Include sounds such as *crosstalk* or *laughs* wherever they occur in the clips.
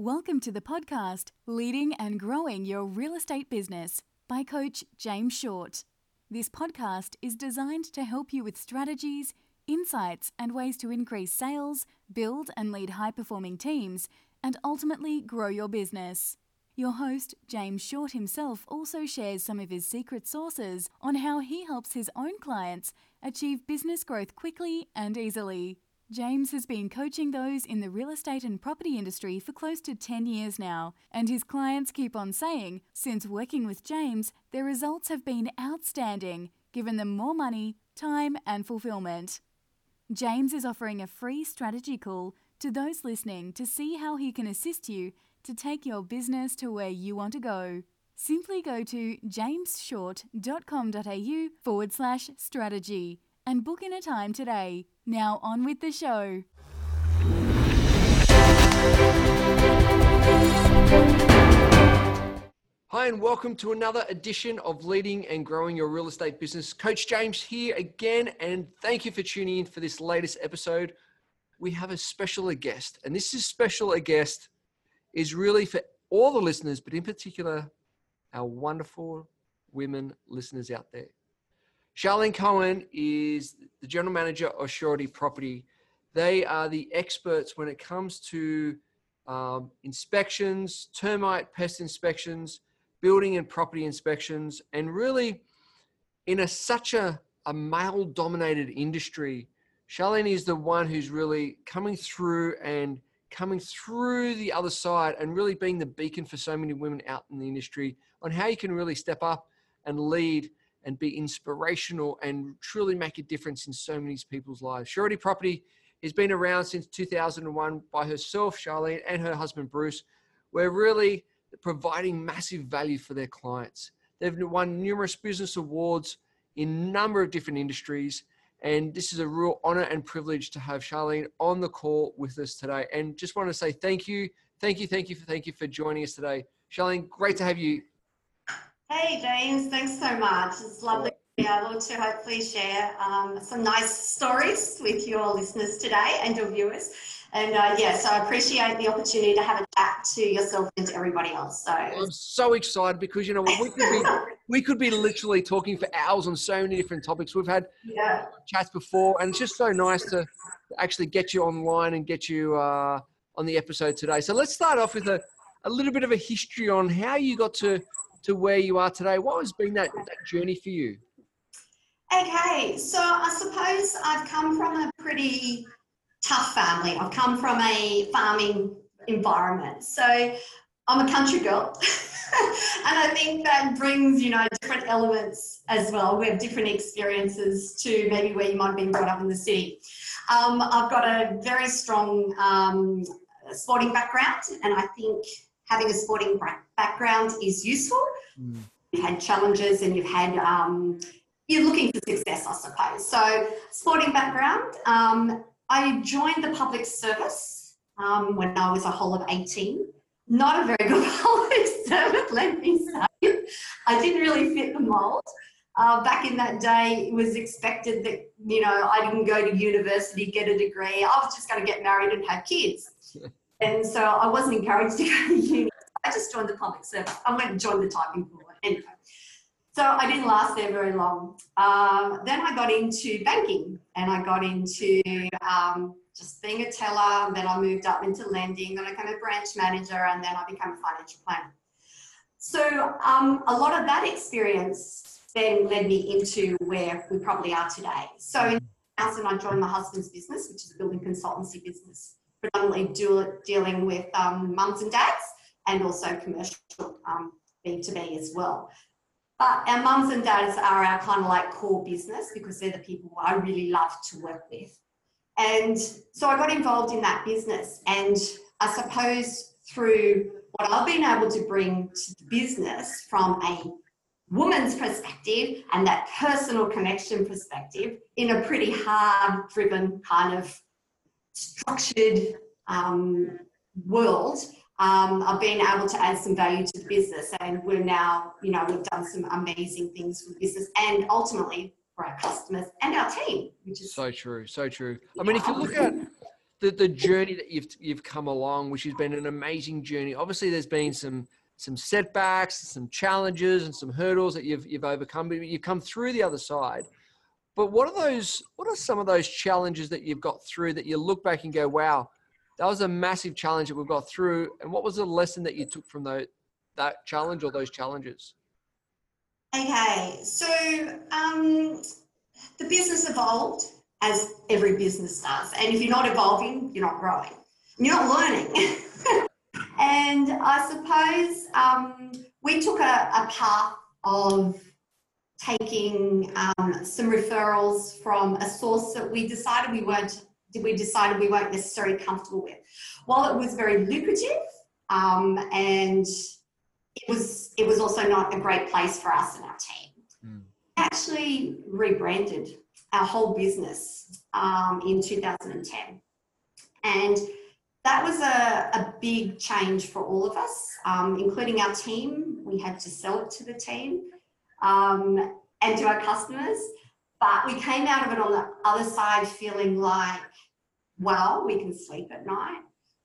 Welcome to the podcast Leading and Growing Your Real Estate Business by Coach James Short. This podcast is designed to help you with strategies, insights, and ways to increase sales, build and lead high performing teams, and ultimately grow your business. Your host, James Short himself, also shares some of his secret sources on how he helps his own clients achieve business growth quickly and easily. James has been coaching those in the real estate and property industry for close to 10 years now, and his clients keep on saying, since working with James, their results have been outstanding, given them more money, time, and fulfillment. James is offering a free strategy call to those listening to see how he can assist you to take your business to where you want to go. Simply go to jamesshort.com.au forward slash strategy and book in a time today. Now, on with the show. Hi, and welcome to another edition of Leading and Growing Your Real Estate Business. Coach James here again, and thank you for tuning in for this latest episode. We have a special guest, and this is special a guest is really for all the listeners, but in particular, our wonderful women listeners out there. Charlene Cohen is the general manager of Surety Property. They are the experts when it comes to um, inspections, termite pest inspections, building and property inspections, and really in a such a, a male dominated industry, Charlene is the one who's really coming through and coming through the other side and really being the beacon for so many women out in the industry on how you can really step up and lead and be inspirational and truly make a difference in so many people's lives. Surety Property has been around since 2001 by herself, Charlene, and her husband, Bruce. We're really providing massive value for their clients. They've won numerous business awards in a number of different industries. And this is a real honor and privilege to have Charlene on the call with us today. And just want to say thank you, thank you, thank you, thank you for joining us today. Charlene, great to have you. Hey, James, thanks so much. It's lovely to be able to hopefully share um, some nice stories with your listeners today and your viewers. And uh, yeah, so I appreciate the opportunity to have a chat to yourself and to everybody else. So I'm so excited because you know we could be *laughs* we could be literally talking for hours on so many different topics. We've had yeah. chats before, and it's just so nice to actually get you online and get you uh, on the episode today. So let's start off with a, a little bit of a history on how you got to to where you are today. What has been that, that journey for you? Okay, so I suppose I've come from a pretty tough family. I've come from a farming environment. So I'm a country girl. *laughs* and I think that brings, you know, different elements as well. We have different experiences to maybe where you might have been brought up in the city. Um, I've got a very strong um, sporting background, and I think having a sporting background is useful. Mm. You've had challenges and you've had, um, you're looking for success, I suppose. So, sporting background, um, I joined the public service um, when I was a whole of 18. Not a very good *laughs* public servant, let me say. I didn't really fit the mold. Uh, back in that day, it was expected that, you know, I didn't go to university, get a degree. I was just going to get married and have kids. And so I wasn't encouraged to *laughs* go to uni. I just joined the public service. I went and joined the typing board. Anyway, so I didn't last there very long. Um, then I got into banking and I got into um, just being a teller. Then I moved up into lending. Then I became a branch manager and then I became a financial planner. So um, a lot of that experience then led me into where we probably are today. So in 2000, I joined my husband's business, which is a building consultancy business, predominantly dealing with um, mums and dads and also commercial um, B2B as well. But our mums and dads are our kind of like core business because they're the people I really love to work with. And so I got involved in that business. And I suppose through what I've been able to bring to the business from a woman's perspective and that personal connection perspective in a pretty hard driven kind of structured um, world um, I've been able to add some value to the business and we're now, you know, we've done some amazing things for the business and ultimately for our customers and our team, which is so true, so true. I mean, if you look at the, the journey that you've you've come along, which has been an amazing journey. Obviously, there's been some some setbacks, some challenges, and some hurdles that you've you've overcome, but you've come through the other side. But what are those? What are some of those challenges that you've got through that you look back and go, "Wow, that was a massive challenge that we've got through." And what was the lesson that you took from that that challenge or those challenges? Okay, so um, the business evolved as every business does, and if you're not evolving, you're not growing, you're not learning. *laughs* and I suppose um, we took a, a path of taking um, some referrals from a source that we decided we weren't we decided we weren't necessarily comfortable with. While it was very lucrative um, and it was it was also not a great place for us and our team. Mm. Actually rebranded our whole business um, in 2010, and that was a, a big change for all of us, um, including our team. We had to sell it to the team um, and to our customers. But we came out of it on the other side feeling like, well, we can sleep at night.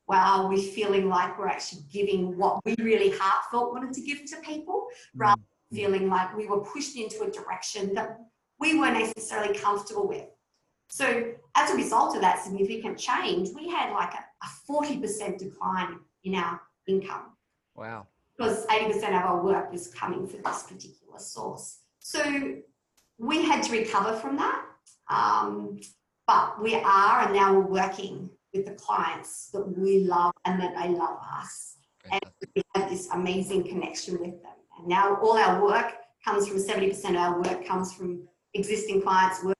Wow, we're feeling like we're actually giving what we really heartfelt wanted to give to people, mm. rather than feeling like we were pushed into a direction that we weren't necessarily comfortable with. So as a result of that significant change, we had like a, a 40% decline in our income. Wow. Because 80% of our work was coming from this particular source. So we had to recover from that. Um, but we are, and now we're working with the clients that we love and that they love us. And we have this amazing connection with them. And now all our work comes from 70% of our work comes from existing clients, work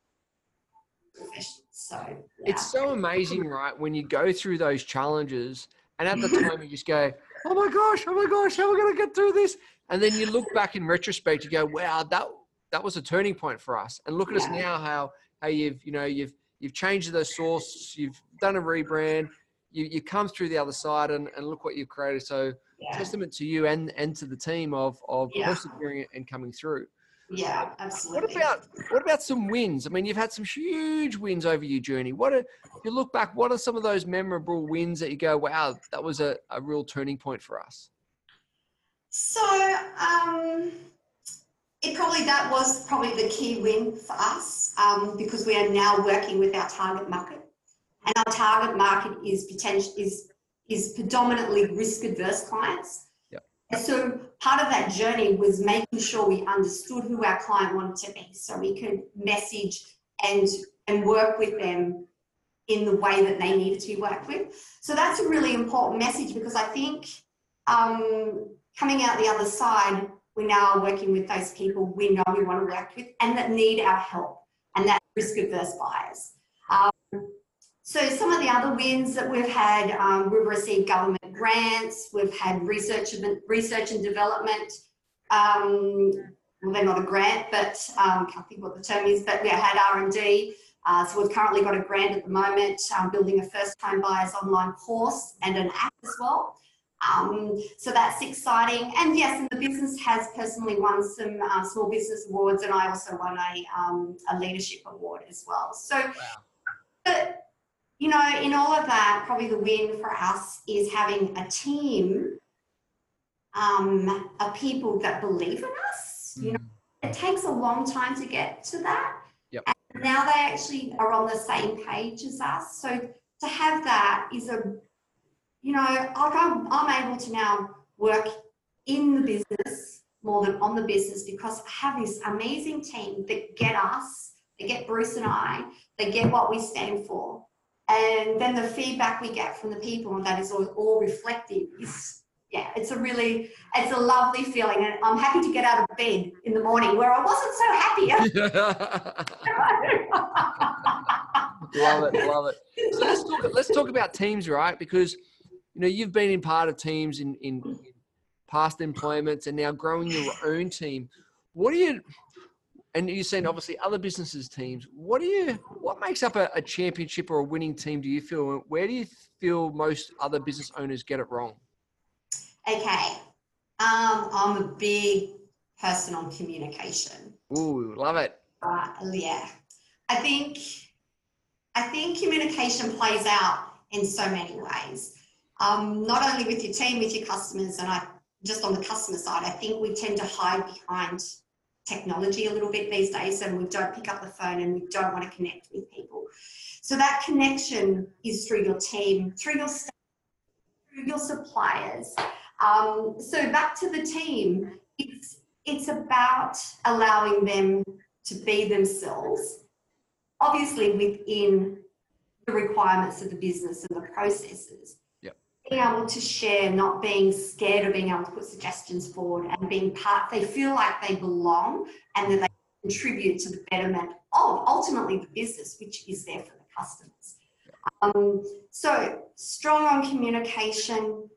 so yeah. it's so amazing, right? When you go through those challenges, and at the *laughs* time you just go, "Oh my gosh, oh my gosh, how are we going to get through this?" And then you look back in retrospect, you go, "Wow, that that was a turning point for us." And look at yeah. us now, how how you've you know you've you've changed the source, you've done a rebrand, you you come through the other side, and, and look what you've created. So yeah. testament to you and and to the team of of yeah. persevering and coming through. Yeah, absolutely. What about what about some wins? I mean, you've had some huge wins over your journey. What are, if you look back? What are some of those memorable wins that you go, "Wow, that was a, a real turning point for us"? So, um, it probably that was probably the key win for us um, because we are now working with our target market, and our target market is potential is is predominantly risk adverse clients so part of that journey was making sure we understood who our client wanted to be so we could message and and work with them in the way that they needed to be worked with. So that's a really important message because I think um, coming out the other side, we now are working with those people we know we want to work with and that need our help and that risk averse buyers. So some of the other wins that we've had, um, we've received government grants, we've had research and, research and development. Um, well, they're not a grant, but um, I can't think what the term is, but we had R&D. Uh, so we've currently got a grant at the moment, um, building a first time buyers online course and an app as well. Um, so that's exciting. And yes, and the business has personally won some uh, small business awards, and I also won a, um, a leadership award as well. So, wow. but you know, in all of that, probably the win for us is having a team um, of people that believe in us. Mm. You know, mm. it takes a long time to get to that. Yep. And now they actually are on the same page as us. So to have that is a, you know, like I'm, I'm able to now work in the business more than on the business because I have this amazing team that get us, they get Bruce and I, they get what we stand for and then the feedback we get from the people and that is all, all reflective is yeah it's a really it's a lovely feeling. And i'm happy to get out of bed in the morning where i wasn't so happy. *laughs* Love it love it. So let's talk let's talk about teams right? Because you know you've been in part of teams in in past employments and now growing your own team. What do you and you've seen obviously other businesses teams. What do you what makes up a, a, championship or a winning team do you feel? Where do you feel most other business owners get it wrong? Okay. Um, i'm a big person on communication. Ooh, love it. Uh, yeah. I think i think communication plays out in so many ways. Um, not only with your team, with your customers, and I just on the customer side, I think we tend to hide behind technology a little bit these days and we don't pick up the phone and we don't want to connect with people. So that connection is through your team, through your staff, through your suppliers. Um, so back to the team, it's it's about allowing them to be themselves, obviously within the requirements of the business and the processes. Being able to share, not being scared of being able to put suggestions forward and being part, they feel like they belong and that they contribute to the betterment of ultimately the business, which is there for the customers. Um, so strong on communication,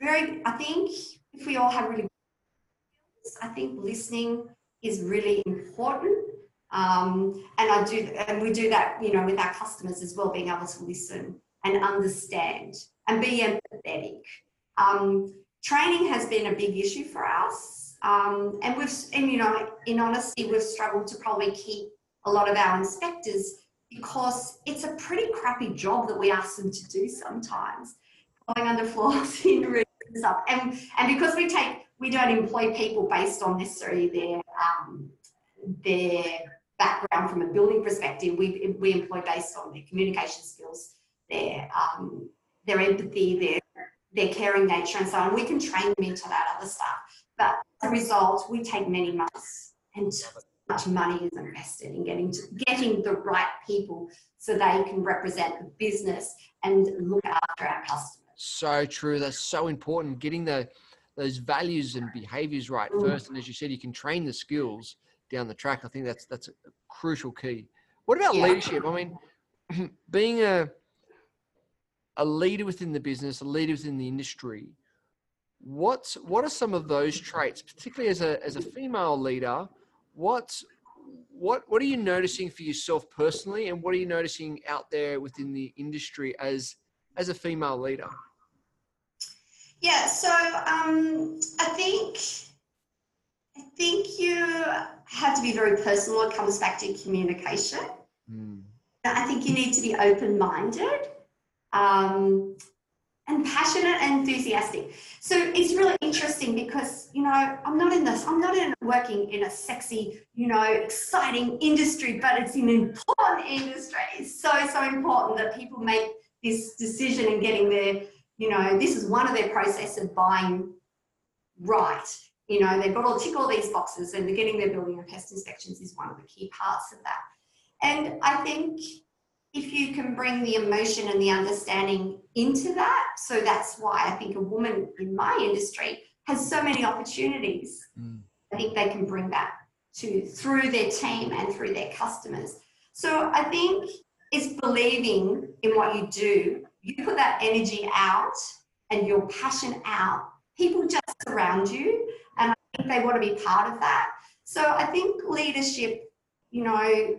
very, I think if we all have really I think listening is really important. Um, and I do, and we do that, you know, with our customers as well, being able to listen and understand and be empathetic. Um, training has been a big issue for us, um, and we've, and you know, in honesty, we've struggled to probably keep a lot of our inspectors because it's a pretty crappy job that we ask them to do sometimes, going under floors *laughs* in rooms and stuff, and and because we take we don't employ people based on necessarily their um, their background from a building perspective. We, we employ based on their communication skills, their um, their empathy, their their caring nature, and so on. We can train them into that other stuff. But as a result, we take many months and much money is invested in getting to getting the right people so they can represent the business and look after our customers. So true. That's so important. Getting the those values and behaviors right mm. first. And as you said, you can train the skills down the track. I think that's that's a crucial key. What about yeah. leadership? I mean, *clears throat* being a a leader within the business, a leader within the industry. What's what are some of those traits, particularly as a as a female leader? What's what what are you noticing for yourself personally, and what are you noticing out there within the industry as as a female leader? Yeah, so um, I think I think you have to be very personal. It comes back to communication. Mm. I think you need to be open-minded um, and passionate and enthusiastic. So it's really interesting because you know I'm not in this. I'm not in working in a sexy, you know, exciting industry, but it's an important industry. It's so so important that people make this decision and getting their you know, this is one of their process of buying right. You know, they've got to tick all these boxes and getting their building and pest inspections is one of the key parts of that. And I think if you can bring the emotion and the understanding into that, so that's why I think a woman in my industry has so many opportunities. Mm. I think they can bring that to through their team and through their customers. So I think it's believing in what you do you put that energy out and your passion out, people just surround you and I think they want to be part of that. So I think leadership, you know,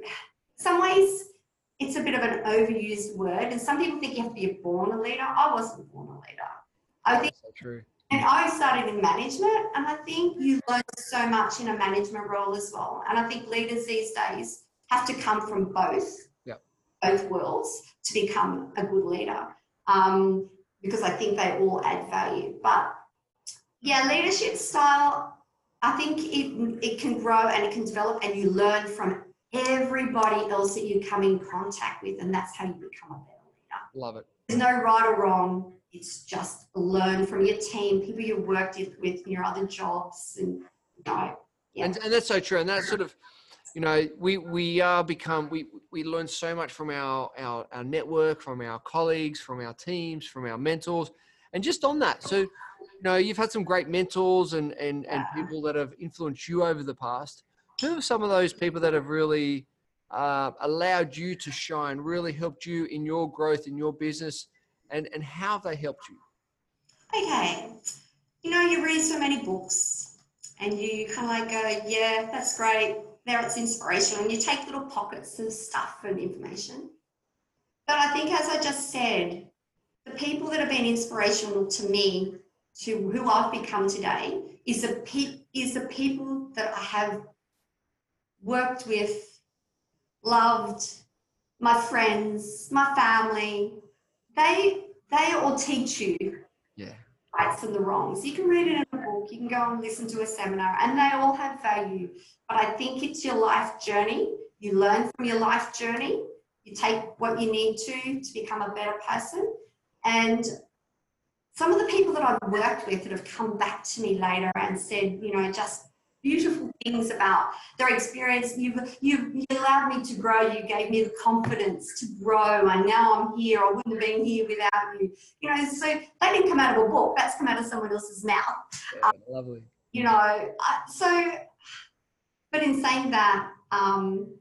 some ways it's a bit of an overused word and some people think you have to be born a leader. I wasn't born a leader. I think so true. And I started in management, and I think you learn so much in a management role as well. And I think leaders these days have to come from both both worlds to become a good leader um, because I think they all add value. But yeah, leadership style, I think it, it can grow and it can develop and you learn from everybody else that you come in contact with, and that's how you become a better leader. Love it. There's no right or wrong. It's just learn from your team, people you've worked with in your other jobs, and you know, yeah. And, and that's so true. And that's sort of you know, we we are become we we learn so much from our our our network, from our colleagues, from our teams, from our mentors, and just on that. So, you know, you've had some great mentors and and and people that have influenced you over the past. Who are some of those people that have really uh, allowed you to shine, really helped you in your growth in your business, and and how have they helped you? Okay, you know, you read so many books, and you kind of like go, yeah, that's great there it's inspirational and you take little pockets of stuff and information. But I think, as I just said, the people that have been inspirational to me, to who I've become today, is the, pe- is the people that I have worked with, loved, my friends, my family, they they all teach you Yeah. rights and the wrongs. You can read it in a book, you can go and listen to a seminar, and they all have value. But I think it's your life journey. You learn from your life journey. You take what you need to to become a better person. And some of the people that I've worked with that have come back to me later and said, you know, just beautiful things about their experience. You, you, you allowed me to grow. You gave me the confidence to grow. And now I'm here. I wouldn't have been here without you. You know, so that didn't come out of a book. That's come out of someone else's mouth. yeah lovely. You know, uh, so, but in saying that, um,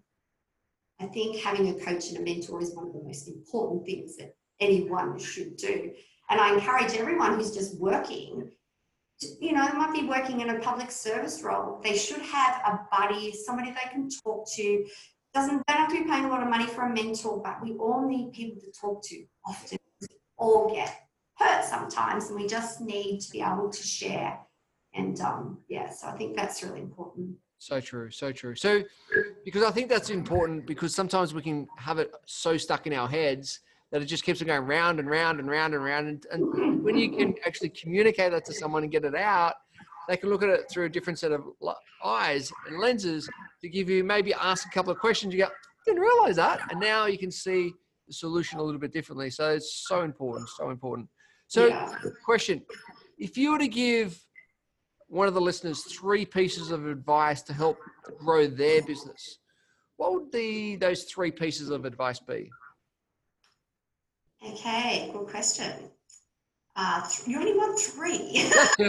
I think having a coach and a mentor is one of the most important things that anyone should do. And I encourage everyone who's just working you know, they might be working in a public service role. They should have a buddy, somebody they can talk to. Doesn't they don't have to be paying a lot of money for a mentor, but we all need people to talk to often. We all get hurt sometimes, and we just need to be able to share. And um, yeah, so I think that's really important. So true, so true. So, because I think that's important because sometimes we can have it so stuck in our heads that it just keeps on going round and round and round and round. And, and when you can actually communicate that to someone and get it out, they can look at it through a different set of eyes and lenses to give you maybe ask a couple of questions. You go, didn't realize that. And now you can see the solution a little bit differently. So it's so important, so important. So, yeah. question if you were to give one of the listeners three pieces of advice to help grow their business, what would the those three pieces of advice be? Okay, good question. Uh, th- you only want three. *laughs*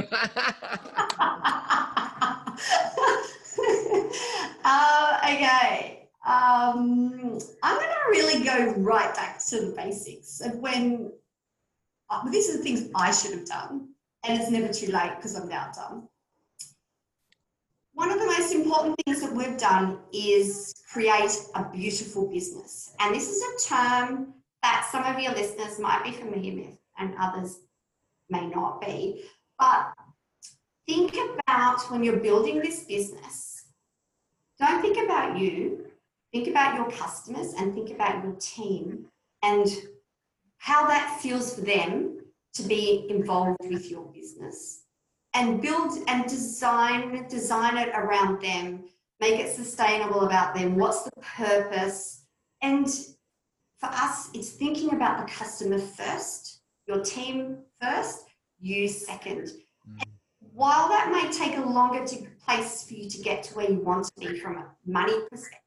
uh, okay. Um, I'm going to really go right back to the basics of when uh, these are the things I should have done, and it's never too late because I'm now done. One of the most important things that we've done is create a beautiful business. And this is a term that some of your listeners might be familiar with and others may not be. But think about when you're building this business, don't think about you, think about your customers and think about your team and how that feels for them to be involved with your business and build and design design it around them make it sustainable about them what's the purpose and for us, it's thinking about the customer first, your team first, you second. Mm. While that may take a longer to place for you to get to where you want to be from a money perspective,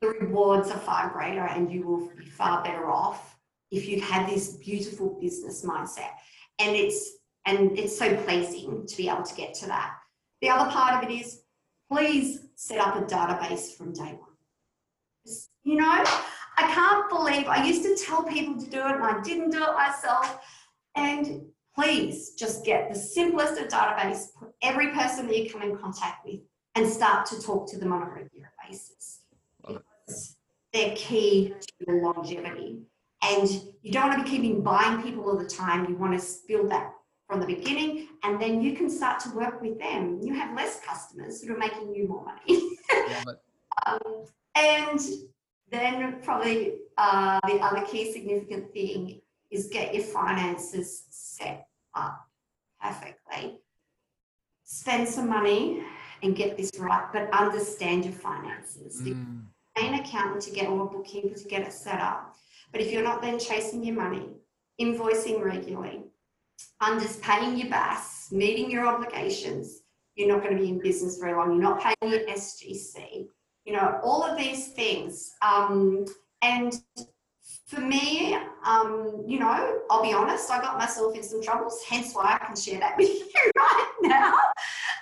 the rewards are far greater and you will be far better off if you have this beautiful business mindset. And it's and it's so pleasing to be able to get to that. The other part of it is please set up a database from day one. You know, I can't believe I used to tell people to do it and I didn't do it myself. And please just get the simplest of database, put every person that you come in contact with, and start to talk to them on a regular basis. Because they're key to your longevity. And you don't want to be keeping buying people all the time. You want to build that from the beginning, and then you can start to work with them. You have less customers that are making you more money. *laughs* um, and then probably uh, the other key significant thing is get your finances set up perfectly. Spend some money and get this right, but understand your finances. Mm. Pay an accountant to get or a bookkeeper to get it set up. But if you're not then chasing your money, invoicing regularly, under paying your BAS, meeting your obligations, you're not going to be in business very long. You're not paying your SGC you know, all of these things. Um, and for me, um, you know, I'll be honest, I got myself in some troubles, hence why I can share that *laughs* with you right now,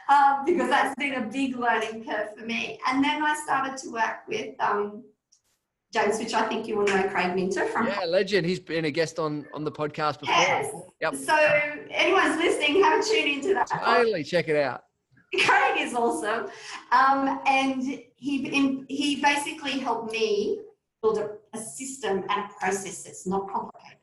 um, because that's been a big learning curve for me. And then I started to work with um, James, which I think you will know Craig Minter from. Yeah, legend. He's been a guest on on the podcast before. Yes. Yep. So anyone's listening, have a tune into that. Totally, check it out. *laughs* Craig is awesome, um, and he he basically helped me build a, a system and a process that's not complicated.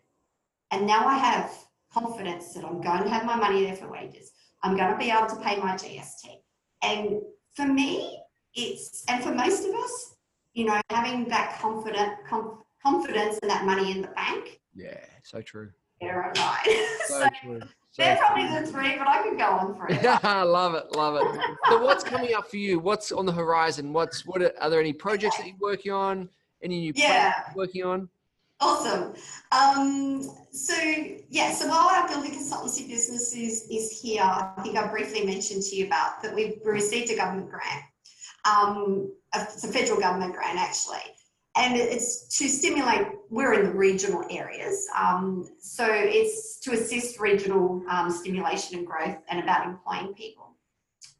And now I have confidence that I'm going to have my money there for wages. I'm going to be able to pay my GST. And for me, it's and for most of us, you know, having that confident com, confidence and that money in the bank Yeah, so true. *laughs* Yeah, right. *laughs* So, so true. So they're true. probably the three, but I could go on for forever. *laughs* love it, love it. So, what's coming up for you? What's on the horizon? What's what? Are, are there any projects that you're working on? Any new Yeah. projects you're working on? Awesome. Um, so yeah, so while our building consultancy business is, is here, I think I briefly mentioned to you about that we've received a government grant. Um, it's a federal government grant actually. And it's to stimulate, we're in the regional areas. Um, so it's to assist regional um, stimulation and growth and about employing people.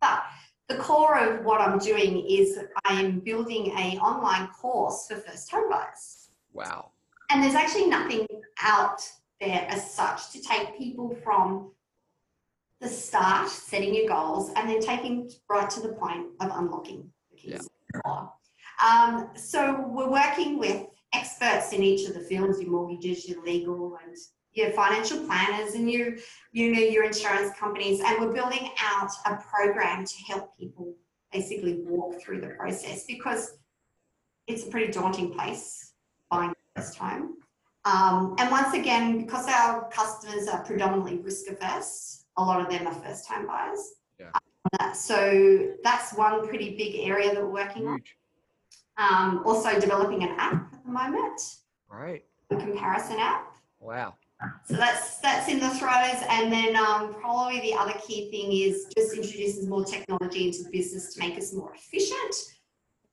But the core of what I'm doing is I am building a online course for first home buyers. Wow. And there's actually nothing out there as such to take people from the start, setting your goals, and then taking right to the point of unlocking the keys. Um, so we're working with experts in each of the fields, your mortgages, your legal and your financial planners and your, you know, your insurance companies. And we're building out a program to help people basically walk through the process because it's a pretty daunting place buying first home. Um, and once again, because our customers are predominantly risk averse, a lot of them are first time buyers. Yeah. Uh, so that's one pretty big area that we're working on. Huge. Um, also developing an app at the moment, Right. a comparison app. Wow. So that's that's in the throes, and then um, probably the other key thing is just introduces more technology into the business to make us more efficient,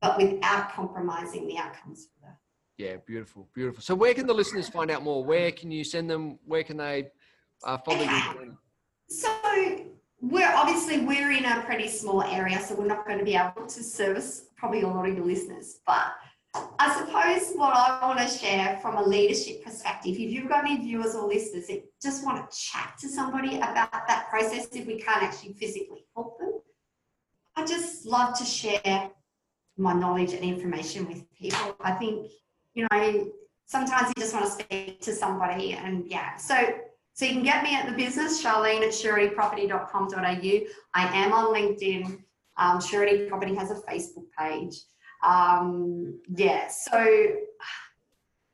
but without compromising the outcomes for the Yeah, beautiful, beautiful. So, where can the listeners find out more? Where can you send them? Where can they uh, follow you? So we're obviously we're in a pretty small area, so we're not going to be able to service probably a lot of your listeners. But I suppose what I want to share from a leadership perspective, if you've got any viewers or listeners that just want to chat to somebody about that process, if we can't actually physically help them, I just love to share my knowledge and information with people. I think, you know, sometimes you just want to speak to somebody and yeah. So so you can get me at the business, Charlene at suretyproperty.com.au. I am on LinkedIn. Um, Surety Property has a Facebook page. Um, yeah, so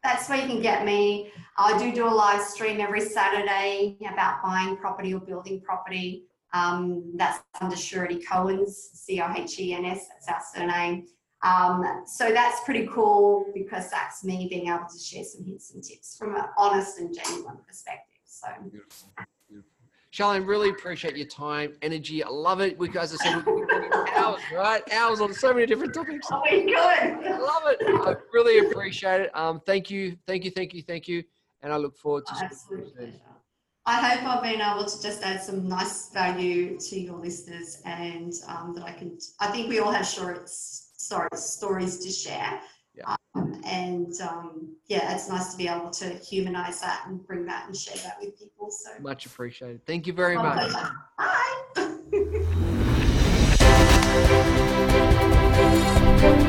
that's where you can get me. I do do a live stream every Saturday about buying property or building property. Um, that's under Surety Cohen's, C-O-H-E-N-S, that's our surname. Um, so that's pretty cool because that's me being able to share some hints and tips from an honest and genuine perspective. So beautiful. Charlene, really appreciate your time, energy. I love it. We, as I said, we could be talking hours, right? Hours on so many different topics. Oh, we good. I love it. I really appreciate it. Um, thank you, thank you, thank you, thank you. And I look forward to speaking to you Absolute soon. pleasure. I hope I've been able to just add some nice value to your listeners and um, that I can, I think we all have short, sorry, stories to share. Yeah. Um, and um, yeah, it's nice to be able to humanize that and bring that and share that with people. So much appreciated. Thank you very much. Bye. *laughs*